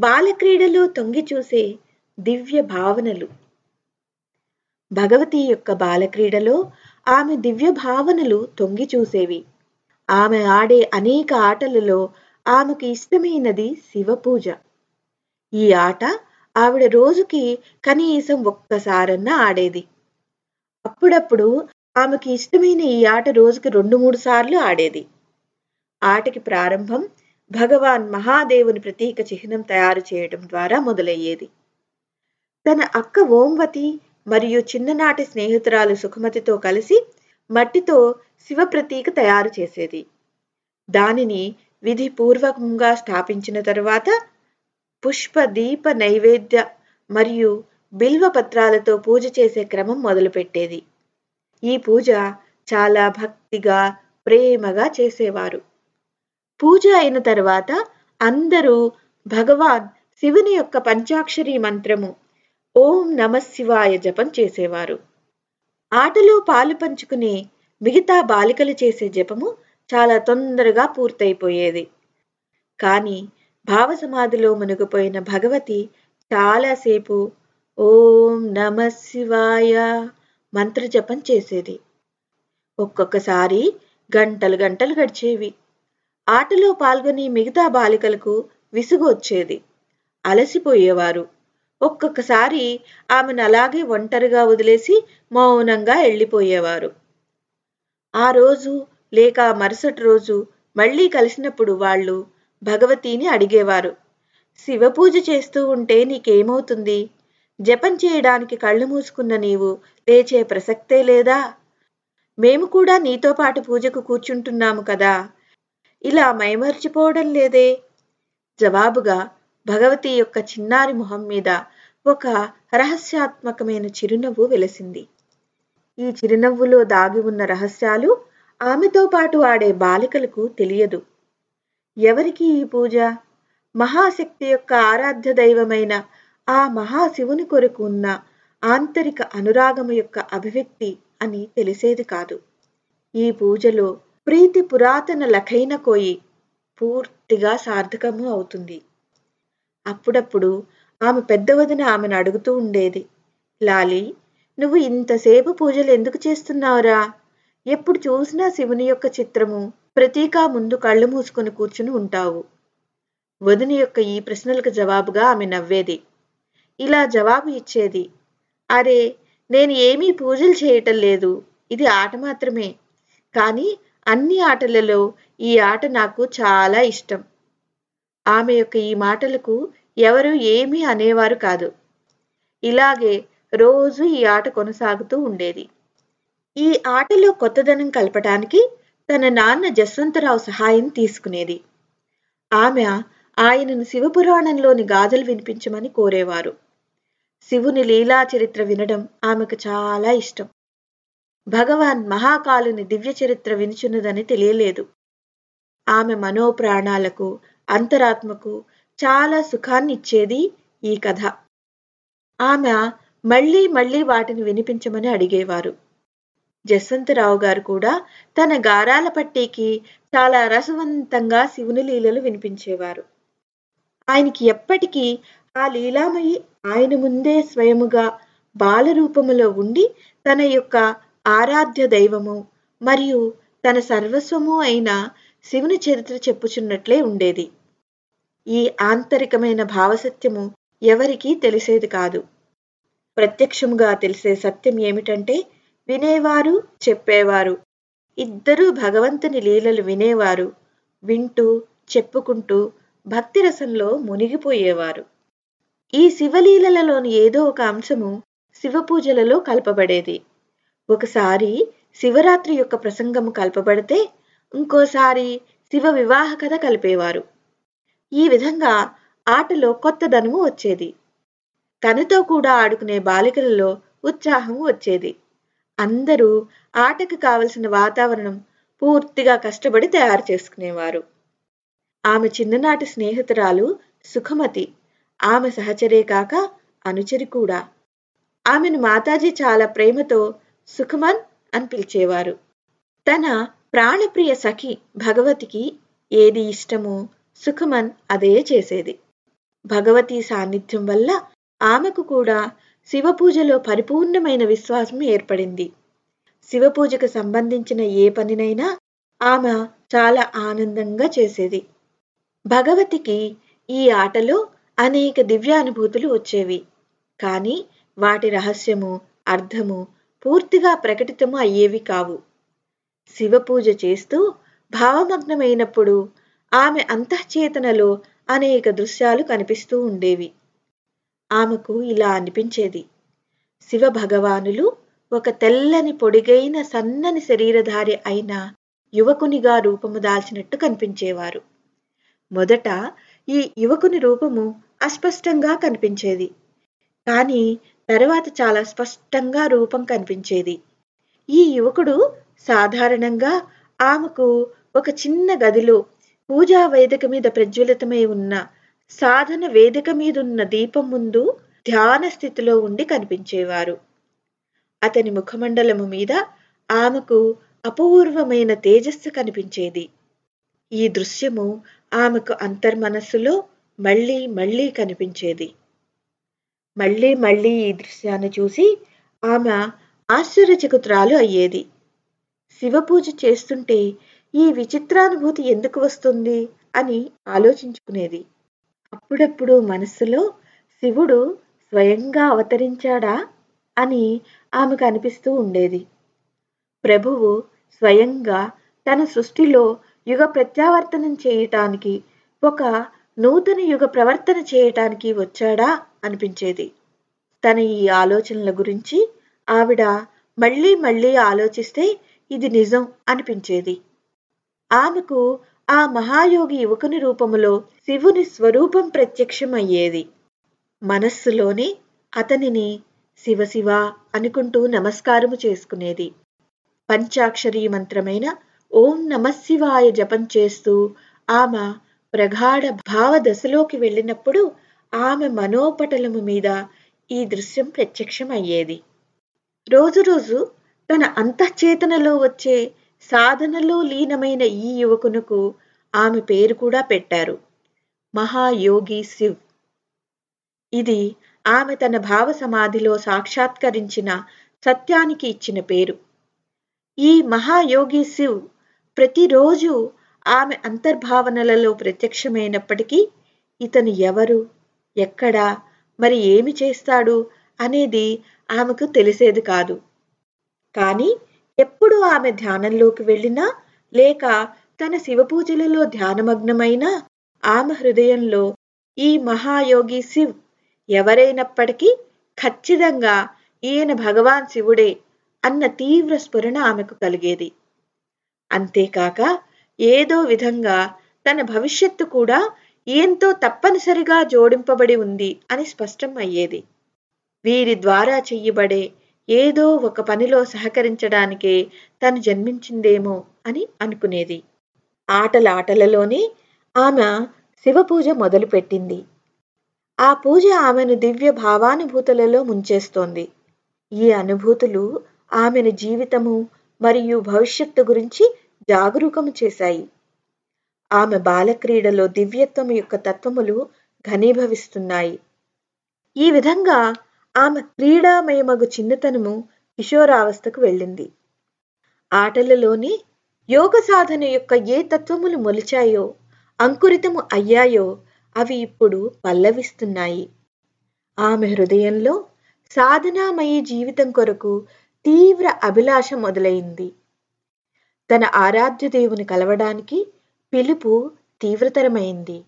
బాలక్రీడలో తొంగి చూసే దివ్య భావనలు. భగవతి యొక్క బాలక్రీడలో ఆమె దివ్య భావనలు తొంగి చూసేవి. ఆమె ఆడే అనేక ఆటలలో ఆమెకు ఇష్టమైనది శివపూజ. ఈ ఆట ఆవిడ రోజుకి కనీసం ఒక్కసారన్నా ఆడేది. అప్పుడప్పుడు ఆమెకి ఇష్టమైన ఈ ఆట రోజుకి రెండు మూడు సార్లు ఆడేది. ఆటకి ప్రారంభం భగవాన్ మహాదేవుని ప్రతీక చిహ్నం తయారు చేయడం ద్వారా మొదలయ్యేది. తన అక్క ఓంవతి మరియు చిన్ననాటి స్నేహితురాలు సుఖమతితో కలిసి మట్టితో శివ ప్రతీక తయారు చేసేది. దానిని విధిపూర్వకంగా స్థాపించిన తరువాత పుష్ప దీప నైవేద్య మరియు బిల్వ పత్రాలతో పూజ చేసే క్రమం మొదలుపెట్టేది. ఈ పూజ చాలా భక్తిగా ప్రేమగా చేసేవారు. పూజ అయిన తర్వాత అందరూ భగవాన్ శివుని యొక్క పంచాక్షరి మంత్రము ఓం నమ శివాయ జపం చేసేవారు. ఆటలో పాలు పంచుకునే మిగతా బాలికలు చేసే జపము చాలా తొందరగా పూర్తయిపోయేది. కానీ భావసమాధిలో మునిగిపోయిన భగవతి చాలాసేపు ఓం నమ శివాయ మంత్రజపం చేసేది. ఒక్కొక్కసారి గంటలు గంటలు గడిచేవి. ఆటలో పాల్గొని మిగతా బాలికలకు విసుగు వచ్చేది అలసిపోయేవారు. ఒక్కొక్కసారి ఆమెను అలాగే ఒంటరిగా వదిలేసి మౌనంగా వెళ్ళిపోయేవారు. ఆ రోజు లేక మరుసటి రోజు మళ్ళీ కలిసినప్పుడు వాళ్ళు భగవతిని అడిగేవారు. శివ పూజ చేస్తూ ఉంటే నీకేమవుతుంది? జపం చేయడానికి కళ్ళు మూసుకున్న నీవు లేచే ప్రసక్తే లేదా? మేము కూడా నీతో పాటు పూజకు కూర్చుంటున్నాము కదా. ఇలా మైమర్చిపోవడం లేదే? జవాబుగా భగవతి యొక్క చిన్నారి మొహం మీద ఒక రహస్యాత్మకమైన చిరునవ్వు వెలసింది. ఈ చిరునవ్వులో దాగి ఉన్న రహస్యాలు ఆమెతో పాటు ఆడే బాలికలకు తెలియదు. ఎవరికి ఈ పూజ? మహాశక్తి యొక్క ఆరాధ్య దైవమైన ఆ మహాశివుని కొరకు ఉన్న ఆంతరిక అనురాగము యొక్క అభివ్యక్తి అని తెలిసేది కాదు. ఈ పూజలో ప్రీతి పురాతన లఖైన కోయి పూర్తిగా సార్థకము అవుతుంది. అప్పుడప్పుడు ఆమె పెద్ద వదిన ఆమెను అడుగుతూ ఉండేది లాలి నువ్వు ఇంతసేపు పూజలు ఎందుకు చేస్తున్నావురా? ఎప్పుడు చూసినా శివుని యొక్క చిత్రము ప్రతీకా ముందు కళ్ళు మూసుకొని కూర్చుని ఉంటావు. వదిన యొక్క ఈ ప్రశ్నలకు జవాబుగా ఆమె నవ్వేది. ఇలా జవాబు ఇచ్చేది అరే నేను ఏమీ పూజలు చేయటం లేదు ఇది ఆట మాత్రమే. కానీ అన్ని ఆటలలో ఈ ఆట నాకు చాలా ఇష్టం. ఆమె యొక్క ఈ మాటలకు ఎవరు ఏమీ అనేవారు కాదు. ఇలాగే రోజు ఈ ఆట కొనసాగుతూ ఉండేది. ఈ ఆటలో కొత్తదనం కలపటానికి తన నాన్న జస్వంతరావు సహాయం తీసుకునేది. ఆమె ఆయనను శివపురాణంలోని గాథలు వినిపించమని కోరేవారు. శివుని లీలా చరిత్ర వినడం ఆమెకు చాలా ఇష్టం. భగవాన్ మహాకాలుని దివ్య చరిత్ర వినుచున్నదని తెలియలేదు. ఆమె మనోప్రాణాలకు అంతరాత్మకు చాలా సుఖాన్ని ఇచ్చేది ఈ కథ. ఆమె మళ్ళీ మళ్ళీ వాటిని వినిపించమని అడిగేవారు. జస్వంతరావు గారు కూడా తన గారాల పట్టీకి చాలా రసవంతంగా శివుని లీలలు వినిపించేవారు. ఆయనకి ఎప్పటికీ ఆ లీలామయి ఆయన ముందే స్వయముగా బాలరూపములో ఉండి తన యొక్క ఆరాధ్య దైవము మరియు తన సర్వస్వము అయిన శివుని చరిత్ర చెప్పుచున్నట్లే ఉండేది. ఈ ఆంతరికమైన భావసత్యము ఎవరికీ తెలిసేది కాదు. ప్రత్యక్షముగా తెలిసే సత్యం ఏమిటంటే వినేవారు చెప్పేవారు. ఇద్దరూ భగవంతుని లీలలు వినేవారు. వింటూ చెప్పుకుంటూ భక్తిరసంలో మునిగిపోయేవారు. ఈ శివలీలలలోని ఏదో ఒక అంశము శివపూజలలో కలపబడేది. ఒకసారి శివరాత్రి యొక్క ప్రసంగము కలపబడితే ఇంకోసారి శివ వివాహ కథ కలిపేవారు. ఈ విధంగా ఆటలో కొత్తదనము వచ్చేది. తనతో కూడా ఆడుకునే బాలికలలో ఉత్సాహం వచ్చేది. అందరూ ఆటకు కావలసిన వాతావరణం పూర్తిగా కష్టపడి తయారు చేసుకునేవారు. ఆమె చిన్ననాటి స్నేహితురాలు సుఖమతి ఆమె సహచరే కాక అనుచరి కూడా. ఆమెను మాతాజీ చాలా ప్రేమతో సుఖమన్ అని పిలిచేవారు. తన ప్రాణప్రియ సఖి భగవతికి ఏది ఇష్టమో సుఖమన్ అదే చేసేది. భగవతి సాన్నిధ్యం వల్ల ఆమెకు కూడా శివపూజలో పరిపూర్ణమైన విశ్వాసం ఏర్పడింది. శివపూజకు సంబంధించిన ఏ పనినైనా ఆమె చాలా ఆనందంగా చేసేది. భగవతికి ఈ ఆటలో అనేక దివ్యానుభూతులు వచ్చేవి. కానీ వాటి రహస్యము అర్థము పూర్తిగా ప్రకటితము అయ్యేవి కావు. శివపూజ చేస్తూ భావమగ్నమైనప్పుడు ఆమె అంతఃచేతనలో అనేక దృశ్యాలు కనిపిస్తూ ఉండేవి. ఆమెకు ఇలా అనిపించేది. శివ భగవానులు ఒక తెల్లని పొడిగైన సన్నని శరీరధారి అయిన యువకునిగా రూపము దాల్చినట్టు కనిపించేవారు. మొదట ఈ యువకుని రూపము అస్పష్టంగా కనిపించేది. కానీ తర్వాత చాలా స్పష్టంగా రూపం కనిపించేది. ఈ యువకుడు సాధారణంగా ఆమెకు ఒక చిన్న గదిలో పూజా వేదిక మీద ప్రజ్వలితమై ఉన్న సాధన వేదిక మీదున్న దీపం ముందు ధ్యాన స్థితిలో ఉండి కనిపించేవారు. అతని ముఖమండలము మీద ఆమెకు అపూర్వమైన తేజస్సు కనిపించేది. ఈ దృశ్యము ఆమెకు అంతర్మనస్సులో మళ్ళీ మళ్ళీ కనిపించేది. మళ్ళీ మళ్ళీ ఈ దృశ్యాన్ని చూసి ఆమె ఆశ్చర్యచకుతురాలు అయ్యేది. శివపూజ చేస్తుంటే ఈ విచిత్రానుభూతి ఎందుకు వస్తుంది అని ఆలోచించుకునేది. అప్పుడప్పుడు మనస్సులో శివుడు స్వయంగా అవతరించాడా అని ఆమెకు అనిపిస్తూ ఉండేది. ప్రభువు స్వయంగా తన సృష్టిలో యుగ ప్రత్యావర్తనం చేయటానికి ఒక నూతన యుగ ప్రవర్తన చేయటానికి వచ్చాడా అనిపించేది. తన ఈ ఆలోచనల గురించి ఆవిడ మళ్ళీ మళ్ళీ ఆలోచిస్తే ఇది నిజం అనిపించేది. ఆమెకు ఆ మహాయోగి యువకుని రూపములో శివుని స్వరూపం ప్రత్యక్షమయ్యేది. మనస్సులోనే అతనిని శివశివ అనుకుంటూ నమస్కారము చేసుకునేది. పంచాక్షరీ మంత్రమైన ఓం నమశివాయ జపం చేస్తూ ఆమె ప్రగాఢ భావ దశలోకి వెళ్ళినప్పుడు ఆమె మనోపటలము మీద ఈ దృశ్యం ప్రత్యక్షం అయ్యేది రోజు రోజు తన అంతఃచేతనలో వచ్చే సాధనలో లీనమైన ఈ యువకునకు ఆమె పేరు కూడా పెట్టారు. మహాయోగి శివ్. ఇది ఆమె తన భావ సమాధిలో సాక్షాత్కరించిన సత్యానికి ఇచ్చిన పేరు. ఈ మహాయోగి శివ్ ప్రతిరోజు ఆమె అంతర్భావనలలో ప్రత్యక్షమైనప్పటికీ ఇతను ఎవరు ఎక్కడా మరి ఏమి చేస్తాడు అనేది ఆమెకు తెలిసేది కాదు. కానీ ఎప్పుడు ఆమె ధ్యానంలోకి వెళ్ళినా లేక తన శివపూజలలో ధ్యానమగ్నమైన ఆమె హృదయంలో ఈ మహాయోగి శివ్ ఎవరైనప్పటికీ ఖచ్చితంగా ఈయన భగవాన్ శివుడే అన్న తీవ్ర స్ఫురణ ఆమెకు కలిగేది. అంతేకాక ఏదో విధంగా తన భవిష్యత్తు కూడా ఈయంతో తప్పనిసరిగా జోడింపబడి ఉంది అని స్పష్టం అయ్యేది. వీరి ద్వారా చెయ్యబడే ఏదో ఒక పనిలో సహకరించడానికే తను జన్మించిందేమో అని అనుకునేది. ఆటలాటలలోనే ఆమె శివపూజ మొదలుపెట్టింది. ఆ పూజ ఆమెను దివ్య భావానుభూతులలో ముంచేస్తోంది. ఈ అనుభూతులు ఆమెను జీవితము మరియు భవిష్యత్తు గురించి జాగరూకము చేశాయి. ఆమె బాలక్రీడలో దివ్యత్వం యొక్క తత్వములు ఘనీభవిస్తున్నాయి. ఈ విధంగా ఆమె క్రీడామయమగు చిన్నతనము కిషోరావస్థకు వెళ్ళింది. ఆటలలోని యోగ సాధన యొక్క ఏ తత్వములు మొలిచాయో అంకురితము అయ్యాయో అవి ఇప్పుడు పల్లవిస్తున్నాయి. ఆమె హృదయంలో సాధనామయీ జీవితం కొరకు తీవ్ర అభిలాష మొదలైంది. తన ఆరాధ్య దేవుని కలవడానికి పిలుపు తీవ్రతరమైంది.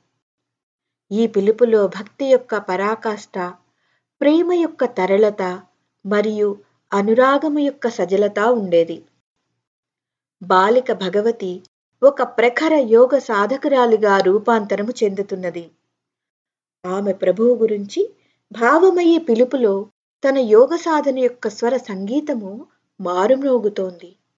ఈ పిలుపులో భక్తి యొక్క పరాకాష్ట ప్రేమ యొక్క తరళత మరియు అనురాగము యొక్క సజలత ఉండేది. బాలిక భగవతి ఒక ప్రఖర యోగ సాధకురాలిగా రూపాంతరము చెందుతున్నది. ఆమె ప్రభువు గురించి భావమయ్యే పిలుపులో తన యోగ సాధన యొక్క స్వర సంగీతము మారుమ్రోగుతోంది.